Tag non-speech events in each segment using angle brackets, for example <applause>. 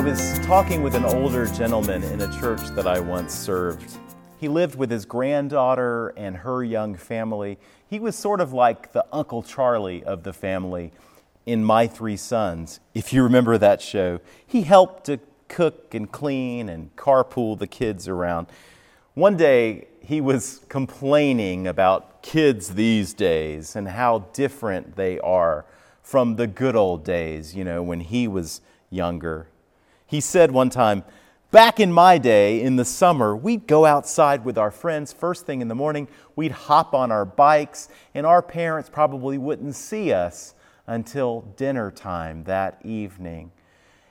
I was talking with an older gentleman in a church that I once served. He lived with his granddaughter and her young family. He was sort of like the Uncle Charlie of the family in My Three Sons, if you remember that show. He helped to cook and clean and carpool the kids around. One day, he was complaining about kids these days and how different they are from the good old days, you know, when he was younger. He said one time, Back in my day, in the summer, we'd go outside with our friends first thing in the morning. We'd hop on our bikes, and our parents probably wouldn't see us until dinner time that evening.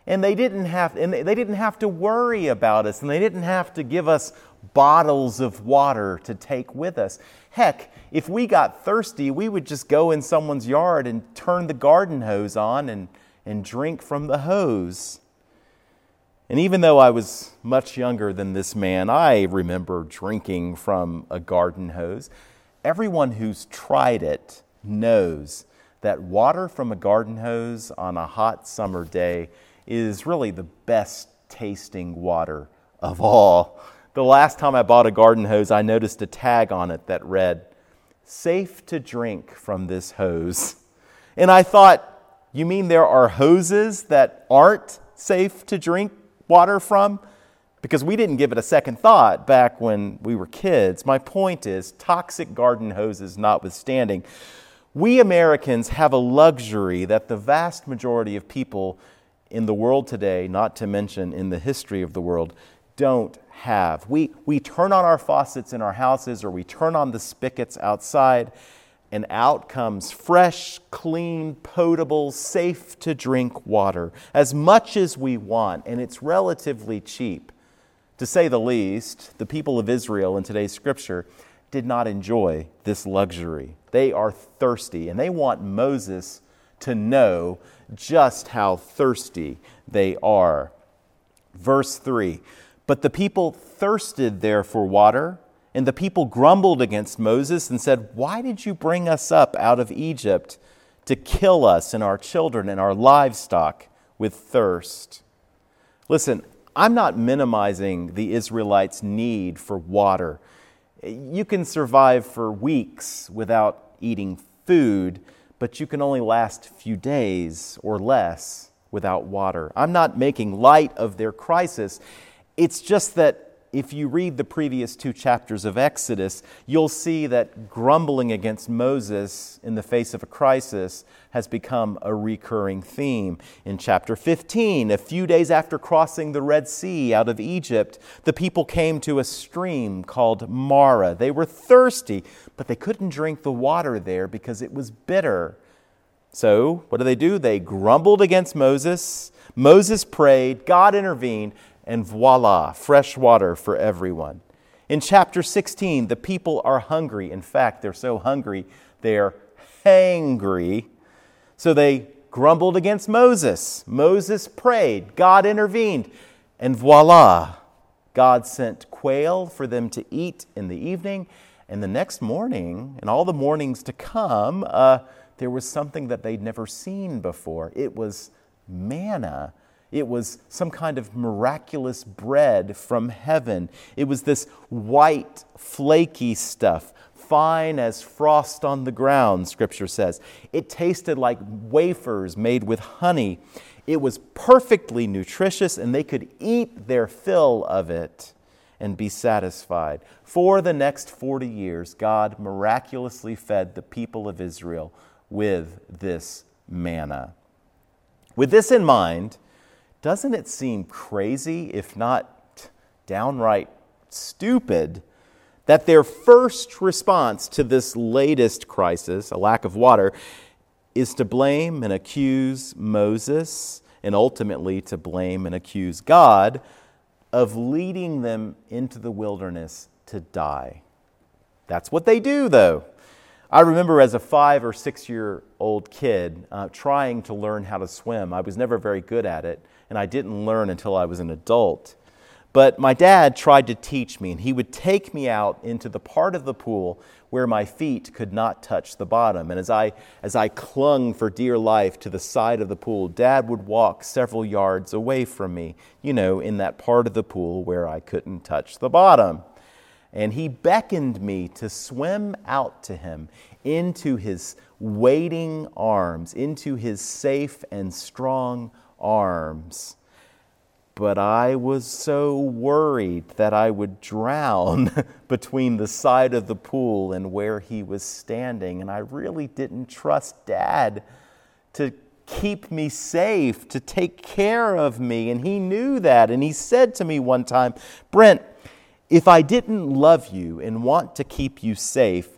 And they didn't have, and they didn't have to worry about us, and they didn't have to give us bottles of water to take with us. Heck, if we got thirsty, we would just go in someone's yard and turn the garden hose on and, and drink from the hose. And even though I was much younger than this man, I remember drinking from a garden hose. Everyone who's tried it knows that water from a garden hose on a hot summer day is really the best tasting water of all. The last time I bought a garden hose, I noticed a tag on it that read, Safe to drink from this hose. And I thought, you mean there are hoses that aren't safe to drink water from? Because we didn't give it a second thought back when we were kids. My point is toxic garden hoses notwithstanding, we Americans have a luxury that the vast majority of people in the world today, not to mention in the history of the world, don't have. We, we turn on our faucets in our houses or we turn on the spigots outside, and out comes fresh, clean, potable, safe to drink water, as much as we want, and it's relatively cheap. To say the least, the people of Israel in today's scripture did not enjoy this luxury. They are thirsty, and they want Moses to know just how thirsty they are. Verse 3 But the people thirsted there for water and the people grumbled against Moses and said, Why did you bring us up out of Egypt to kill us and our children and our livestock with thirst? Listen, I'm not minimizing the Israelites' need for water. You can survive for weeks without eating food, but you can only last a few days or less without water. I'm not making light of their crisis. It's just that if you read the previous two chapters of Exodus, you'll see that grumbling against Moses in the face of a crisis has become a recurring theme. In chapter 15, a few days after crossing the Red Sea out of Egypt, the people came to a stream called Marah. They were thirsty, but they couldn't drink the water there because it was bitter. So, what do they do? They grumbled against Moses. Moses prayed, God intervened, and voila, fresh water for everyone. In chapter 16, the people are hungry. In fact, they're so hungry, they're hangry. So they grumbled against Moses. Moses prayed, God intervened, and voila, God sent quail for them to eat in the evening. And the next morning, and all the mornings to come, uh, there was something that they'd never seen before. It was manna it was some kind of miraculous bread from heaven. It was this white, flaky stuff, fine as frost on the ground, Scripture says. It tasted like wafers made with honey. It was perfectly nutritious, and they could eat their fill of it and be satisfied. For the next 40 years, God miraculously fed the people of Israel with this manna. With this in mind, doesn't it seem crazy, if not downright stupid, that their first response to this latest crisis, a lack of water, is to blame and accuse Moses and ultimately to blame and accuse God of leading them into the wilderness to die? That's what they do, though. I remember as a five or six year old kid uh, trying to learn how to swim. I was never very good at it, and I didn't learn until I was an adult. But my dad tried to teach me, and he would take me out into the part of the pool where my feet could not touch the bottom. And as I, as I clung for dear life to the side of the pool, dad would walk several yards away from me, you know, in that part of the pool where I couldn't touch the bottom. And he beckoned me to swim out to him into his waiting arms, into his safe and strong arms but I was so worried that I would drown <laughs> between the side of the pool and where he was standing. And I really didn't trust Dad to keep me safe, to take care of me. And he knew that. And he said to me one time, Brent, if I didn't love you and want to keep you safe,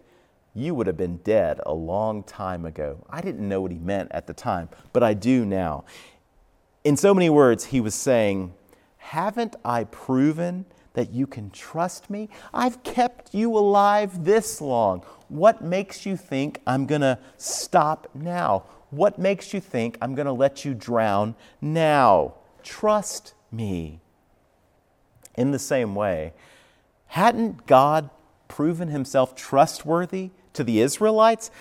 you would have been dead a long time ago. I didn't know what he meant at the time, but I do now. In so many words, he was saying, Haven't I proven that you can trust me? I've kept you alive this long. What makes you think I'm going to stop now? What makes you think I'm going to let you drown now? Trust me. In the same way, hadn't God proven himself trustworthy to the Israelites?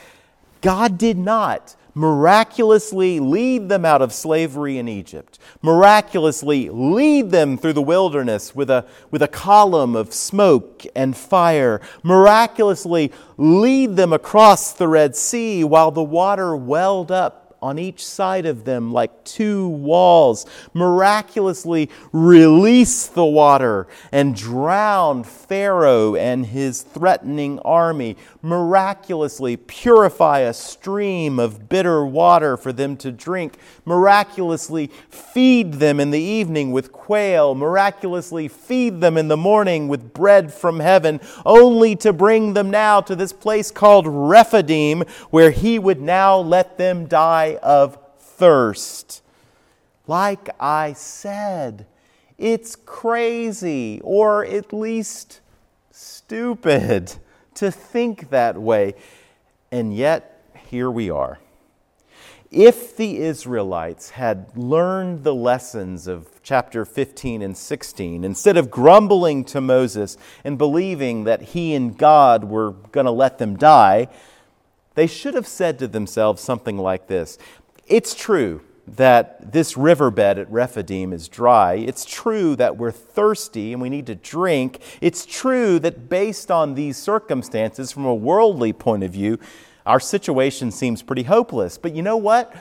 God did not miraculously lead them out of slavery in Egypt, miraculously lead them through the wilderness with a, with a column of smoke and fire, miraculously lead them across the Red Sea while the water welled up on each side of them like two walls, miraculously release the water and drown Pharaoh and his threatening army, miraculously purify a stream of bitter water for them to drink, miraculously feed them in the evening with quail, miraculously feed them in the morning with bread from heaven, only to bring them now to this place called Rephidim, where he would now let them die of thirst. Like I said, it's crazy, or at least stupid, to think that way. And yet, here we are. If the Israelites had learned the lessons of chapter 15 and 16, instead of grumbling to Moses and believing that he and God were going to let them die, they should have said to themselves something like this It's true that this riverbed at Rephidim is dry. It's true that we're thirsty and we need to drink. It's true that based on these circumstances, from a worldly point of view, our situation seems pretty hopeless. But you know what?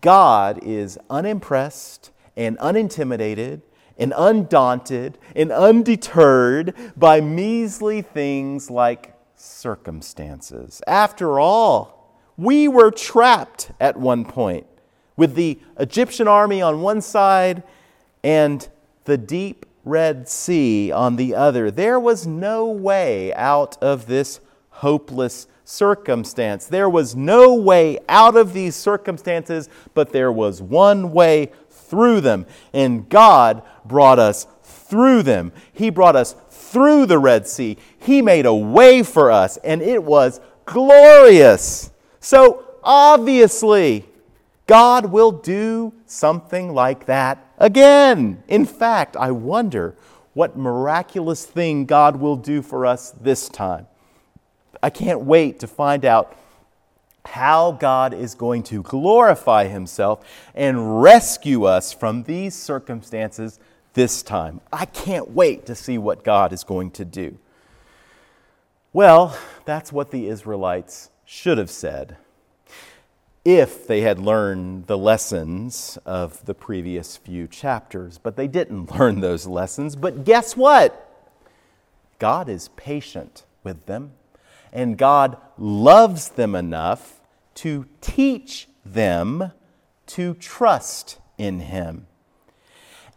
God is unimpressed and unintimidated and undaunted and undeterred by measly things like circumstances. After all, we were trapped at one point with the Egyptian army on one side and the deep Red Sea on the other. There was no way out of this hopeless circumstance. There was no way out of these circumstances, but there was one way through them. And God brought us through them. He brought us through the Red Sea. He made a way for us, and it was glorious. So, obviously, God will do something like that again. In fact, I wonder what miraculous thing God will do for us this time. I can't wait to find out how God is going to glorify Himself and rescue us from these circumstances this time. I can't wait to see what God is going to do. Well, that's what the Israelites should have said if they had learned the lessons of the previous few chapters. But they didn't <laughs> learn those lessons. But guess what? God is patient with them, and God loves them enough to teach them to trust in Him.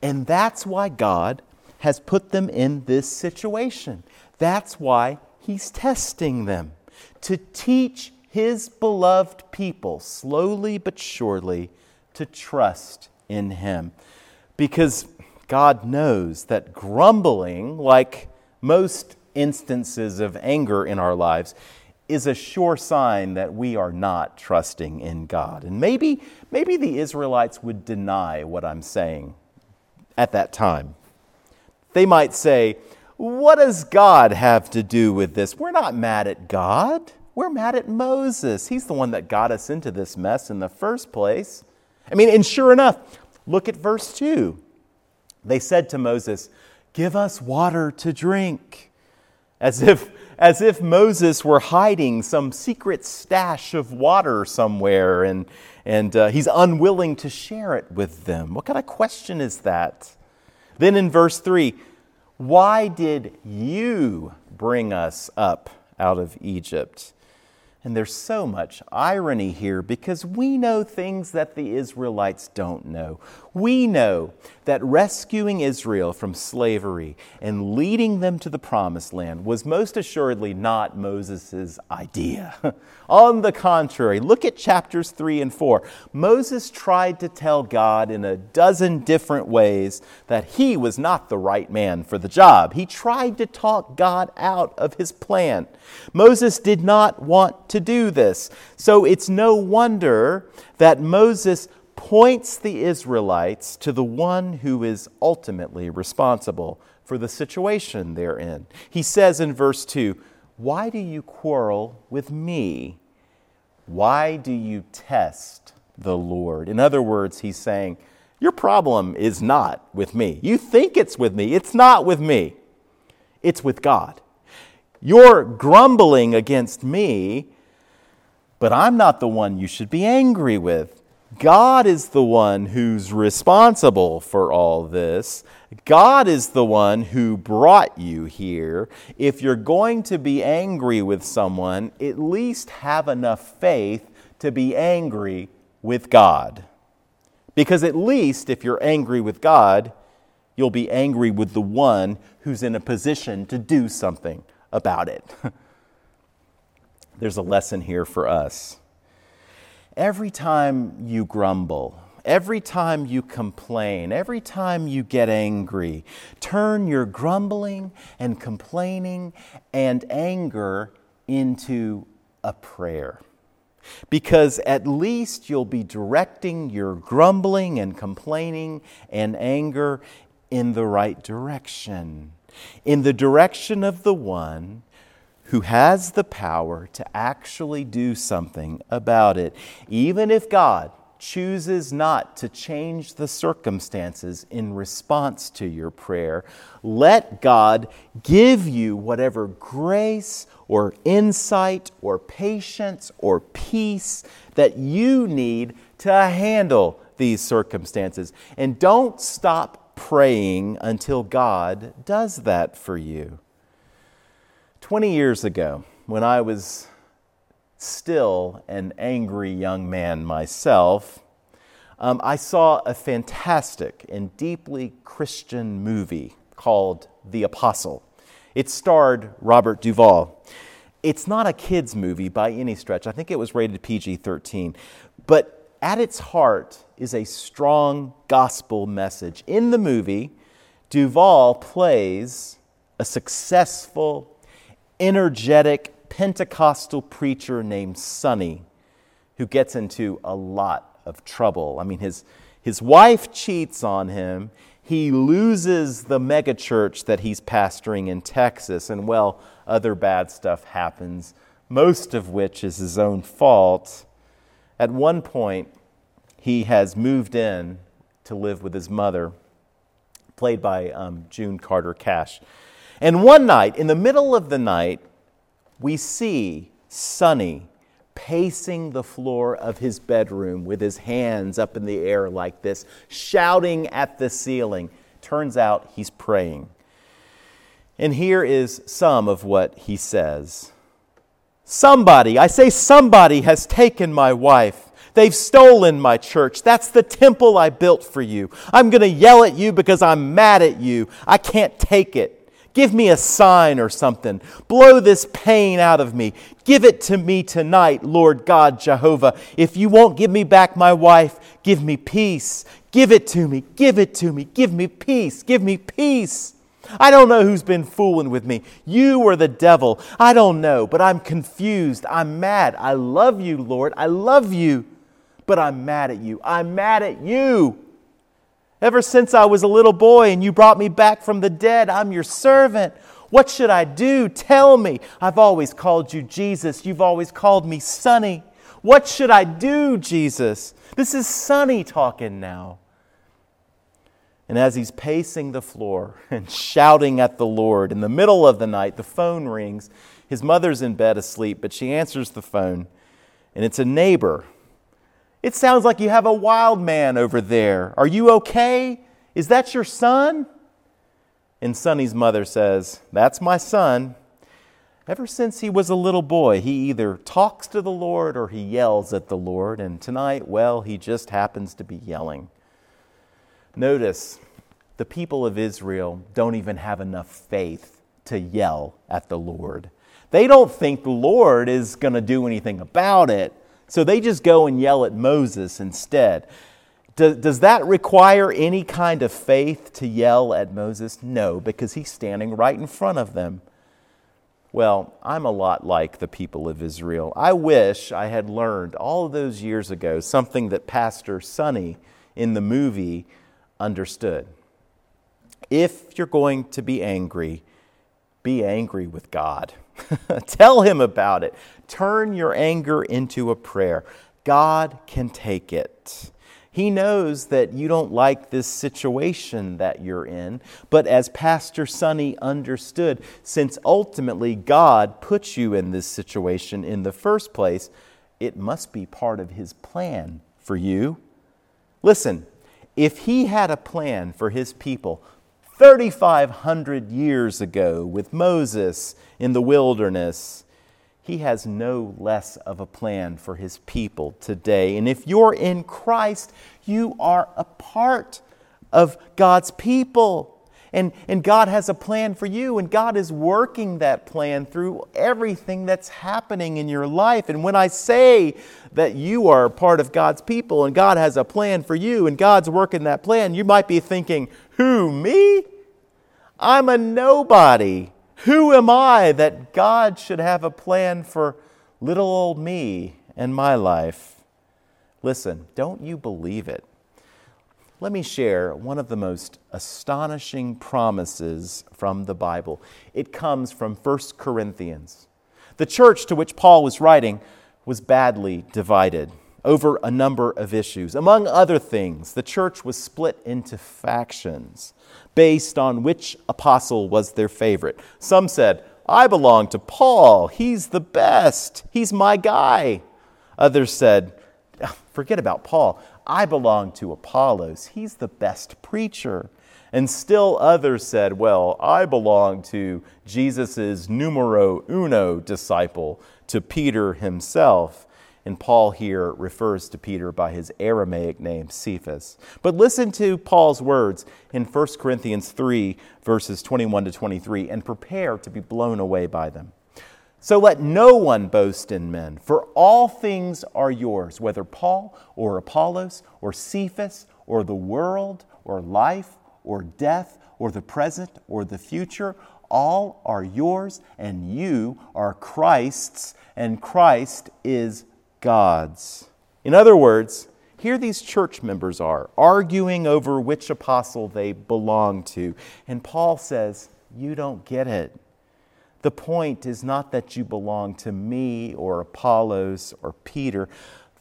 And that's why God has put them in this situation. That's why He's testing them to teach His beloved people, slowly but surely, to trust in Him. Because God knows that grumbling, like most instances of anger in our lives, is a sure sign that we are not trusting in God. And maybe, maybe the Israelites would deny what I'm saying at that time. They might say, What does God have to do with this? We're not mad at God. We're mad at Moses. He's the one that got us into this mess in the first place. I mean, and sure enough, look at verse 2. They said to Moses, Give us water to drink. As if, as if Moses were hiding some secret stash of water somewhere and, and uh, he's unwilling to share it with them. What kind of question is that? Then in verse 3, why did you bring us up out of Egypt? And there's so much irony here because we know things that the Israelites don't know. We know that rescuing Israel from slavery and leading them to the promised land was most assuredly not Moses' idea. <laughs> On the contrary, look at chapters 3 and 4. Moses tried to tell God in a dozen different ways that he was not the right man for the job. He tried to talk God out of his plan. Moses did not want to do this. So it's no wonder that Moses points the Israelites to the one who is ultimately responsible for the situation they're in. He says in verse 2, Why do you quarrel with me? Why do you test the Lord? In other words, he's saying, Your problem is not with me. You think it's with me, it's not with me, it's with God. You're grumbling against me, but I'm not the one you should be angry with. God is the one who's responsible for all this. God is the one who brought you here. If you're going to be angry with someone, at least have enough faith to be angry with God. Because at least if you're angry with God, you'll be angry with the one who's in a position to do something about it. <laughs> There's a lesson here for us. Every time you grumble, every time you complain, every time you get angry, turn your grumbling and complaining and anger into a prayer. Because at least you'll be directing your grumbling and complaining and anger in the right direction, in the direction of the one who has the power to actually do something about it, even if God chooses not to change the circumstances in response to your prayer, let God give you whatever grace or insight or patience or peace that you need to handle these circumstances. And don't stop praying until God does that for you. 20 years ago, when I was still an angry young man myself, um, I saw a fantastic and deeply Christian movie called The Apostle. It starred Robert Duvall. It's not a kids' movie by any stretch. I think it was rated PG 13. But at its heart is a strong gospel message. In the movie, Duvall plays a successful energetic Pentecostal preacher named Sonny who gets into a lot of trouble. I mean, his, his wife cheats on him. He loses the megachurch that he's pastoring in Texas, and well, other bad stuff happens, most of which is his own fault. At one point, he has moved in to live with his mother, played by um, June Carter Cash. And one night, in the middle of the night, we see Sonny pacing the floor of his bedroom with his hands up in the air like this, shouting at the ceiling. Turns out he's praying. And here is some of what he says Somebody, I say somebody, has taken my wife. They've stolen my church. That's the temple I built for you. I'm going to yell at you because I'm mad at you. I can't take it. Give me a sign or something. Blow this pain out of me. Give it to me tonight, Lord God Jehovah. If you won't give me back my wife, give me peace. Give it to me. Give it to me. Give me peace. Give me peace. I don't know who's been fooling with me. You or the devil. I don't know, but I'm confused. I'm mad. I love you, Lord. I love you, but I'm mad at you. I'm mad at you. Ever since I was a little boy and you brought me back from the dead, I'm your servant. What should I do? Tell me. I've always called you Jesus. You've always called me Sonny. What should I do, Jesus? This is Sonny talking now. And as he's pacing the floor <laughs> and shouting at the Lord in the middle of the night, the phone rings. His mother's in bed asleep, but she answers the phone, and it's a neighbor. It sounds like you have a wild man over there. Are you okay? Is that your son? And Sonny's mother says, That's my son. Ever since he was a little boy, he either talks to the Lord or he yells at the Lord, and tonight, well, he just happens to be yelling. Notice, the people of Israel don't even have enough faith to yell at the Lord. They don't think the Lord is going to do anything about it, so they just go and yell at Moses instead. Does, does that require any kind of faith to yell at Moses? No, because he's standing right in front of them. Well, I'm a lot like the people of Israel. I wish I had learned all those years ago something that Pastor Sonny in the movie understood. If you're going to be angry, be angry with God. <laughs> Tell Him about it. Turn your anger into a prayer. God can take it. He knows that you don't like this situation that you're in, but as Pastor Sonny understood, since ultimately God put you in this situation in the first place, it must be part of His plan for you. Listen, if He had a plan for His people 3,500 years ago with Moses in the wilderness, he has no less of a plan for his people today. And if you're in Christ, you are a part of God's people. And, and God has a plan for you, and God is working that plan through everything that's happening in your life. And when I say that you are part of God's people and God has a plan for you and God's working that plan, you might be thinking, Who, me? I'm a nobody. Who am I that God should have a plan for little old me and my life? Listen, don't you believe it? Let me share one of the most astonishing promises from the Bible. It comes from 1 Corinthians. The church to which Paul was writing was badly divided over a number of issues. Among other things, the church was split into factions based on which apostle was their favorite. Some said, I belong to Paul. He's the best. He's my guy. Others said, Forget about Paul. I belong to Apollos. He's the best preacher. And still others said, Well, I belong to Jesus' numero uno disciple, to Peter himself. And Paul here refers to Peter by his Aramaic name, Cephas. But listen to Paul's words in 1 Corinthians 3, verses 21 to 23, and prepare to be blown away by them. So let no one boast in men, for all things are yours, whether Paul or Apollos or Cephas or the world or life or death or the present or the future. All are yours, and you are Christ's, and Christ is God's. In other words, here these church members are arguing over which apostle they belong to. And Paul says, You don't get it. The point is not that you belong to me or Apollos or Peter.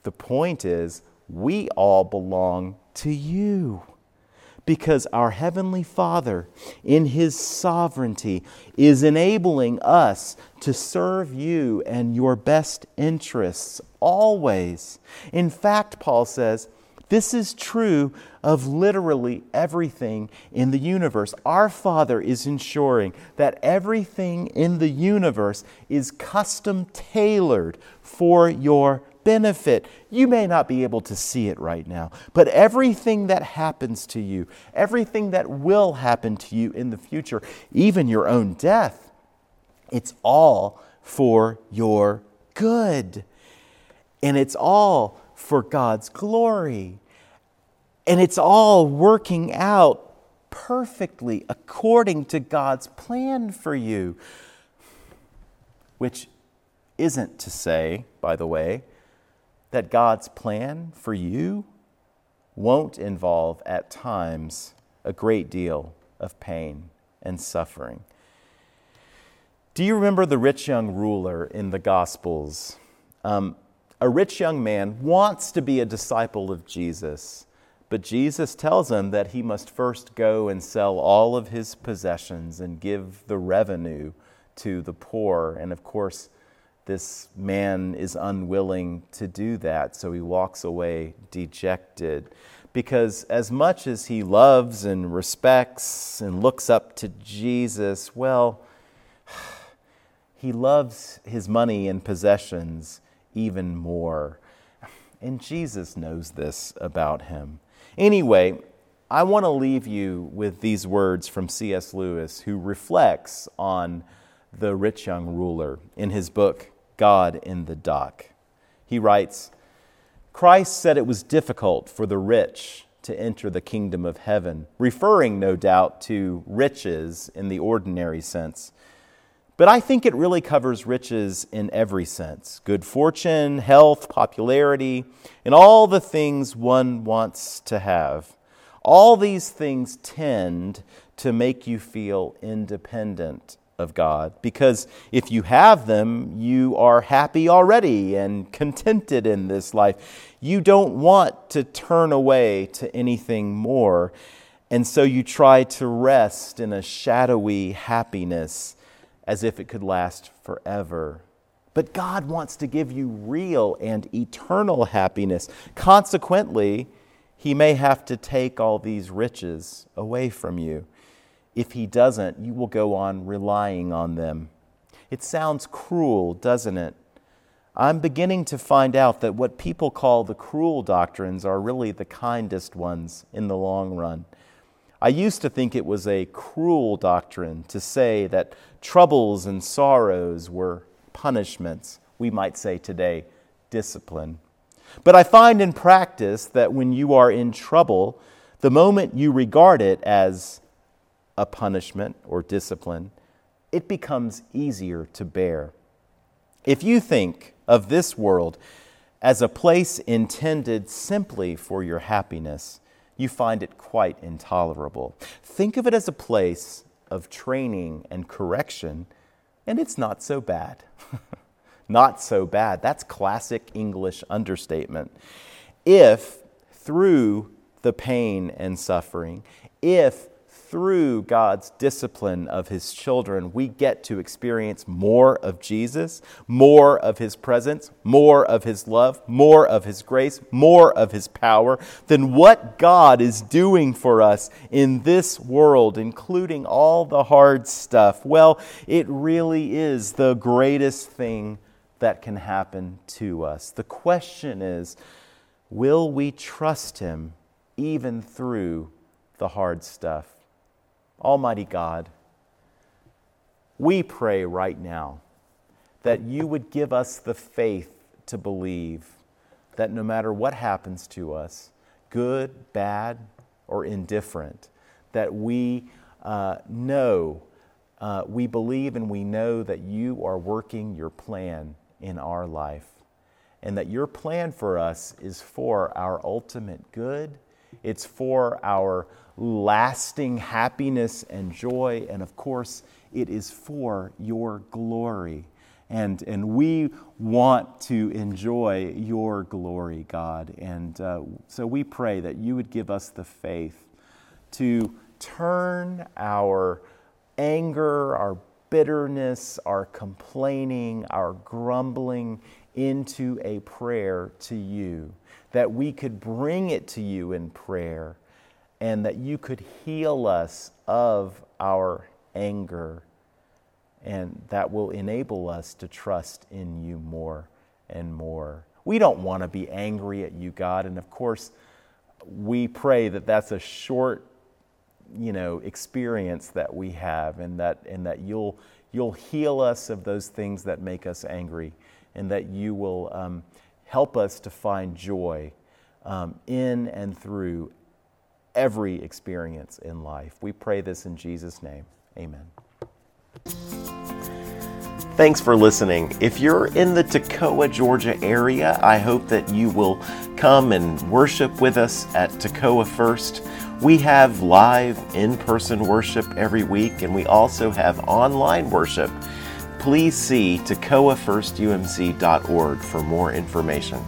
The point is, we all belong to you. Because our Heavenly Father, in His sovereignty, is enabling us to serve you and your best interests always. In fact, Paul says, this is true of literally everything in the universe. Our Father is ensuring that everything in the universe is custom tailored for your benefit. You may not be able to see it right now, but everything that happens to you, everything that will happen to you in the future, even your own death, it's all for your good. And it's all for God's glory. And it's all working out perfectly according to God's plan for you. Which isn't to say, by the way, that God's plan for you won't involve at times a great deal of pain and suffering. Do you remember the rich young ruler in the Gospels? Um, a rich young man wants to be a disciple of Jesus, but Jesus tells him that he must first go and sell all of his possessions and give the revenue to the poor. And of course, this man is unwilling to do that, so he walks away dejected. Because as much as he loves and respects and looks up to Jesus, well, <sighs> he loves his money and possessions even more. And Jesus knows this about him. Anyway, I want to leave you with these words from C.S. Lewis, who reflects on the rich young ruler in his book, God in the Dock. He writes Christ said it was difficult for the rich to enter the kingdom of heaven, referring, no doubt, to riches in the ordinary sense. But I think it really covers riches in every sense good fortune, health, popularity, and all the things one wants to have. All these things tend to make you feel independent of God because if you have them, you are happy already and contented in this life. You don't want to turn away to anything more. And so you try to rest in a shadowy happiness as if it could last forever. But God wants to give you real and eternal happiness. Consequently, He may have to take all these riches away from you. If He doesn't, you will go on relying on them. It sounds cruel, doesn't it? I'm beginning to find out that what people call the cruel doctrines are really the kindest ones in the long run. I used to think it was a cruel doctrine to say that troubles and sorrows were punishments, we might say today, discipline. But I find in practice that when you are in trouble, the moment you regard it as a punishment or discipline, it becomes easier to bear. If you think of this world as a place intended simply for your happiness, you find it quite intolerable. Think of it as a place of training and correction, and it's not so bad. <laughs> not so bad. That's classic English understatement. If through the pain and suffering, if through God's discipline of his children, we get to experience more of Jesus, more of his presence, more of his love, more of his grace, more of his power than what God is doing for us in this world, including all the hard stuff. Well, it really is the greatest thing that can happen to us. The question is will we trust him even through the hard stuff? Almighty God, we pray right now that you would give us the faith to believe that no matter what happens to us, good, bad, or indifferent, that we uh, know, uh, we believe and we know that you are working your plan in our life, and that your plan for us is for our ultimate good, it's for our lasting happiness and joy. And of course, it is for your glory. And, and we want to enjoy your glory, God. And uh, so we pray that you would give us the faith to turn our anger, our bitterness, our complaining, our grumbling into a prayer to you, that we could bring it to you in prayer and that you could heal us of our anger. And that will enable us to trust in you more and more. We don't want to be angry at you, God. And of course, we pray that that's a short you know experience that we have and that and that you'll you'll heal us of those things that make us angry and that you will um, help us to find joy um, in and through every experience in life. We pray this in Jesus' name. Amen. Thanks for listening. If you're in the Toccoa, Georgia area, I hope that you will come and worship with us at Toccoa First. We have live in person worship every week, and we also have online worship. Please see ToccoaFirstUMC.org for more information.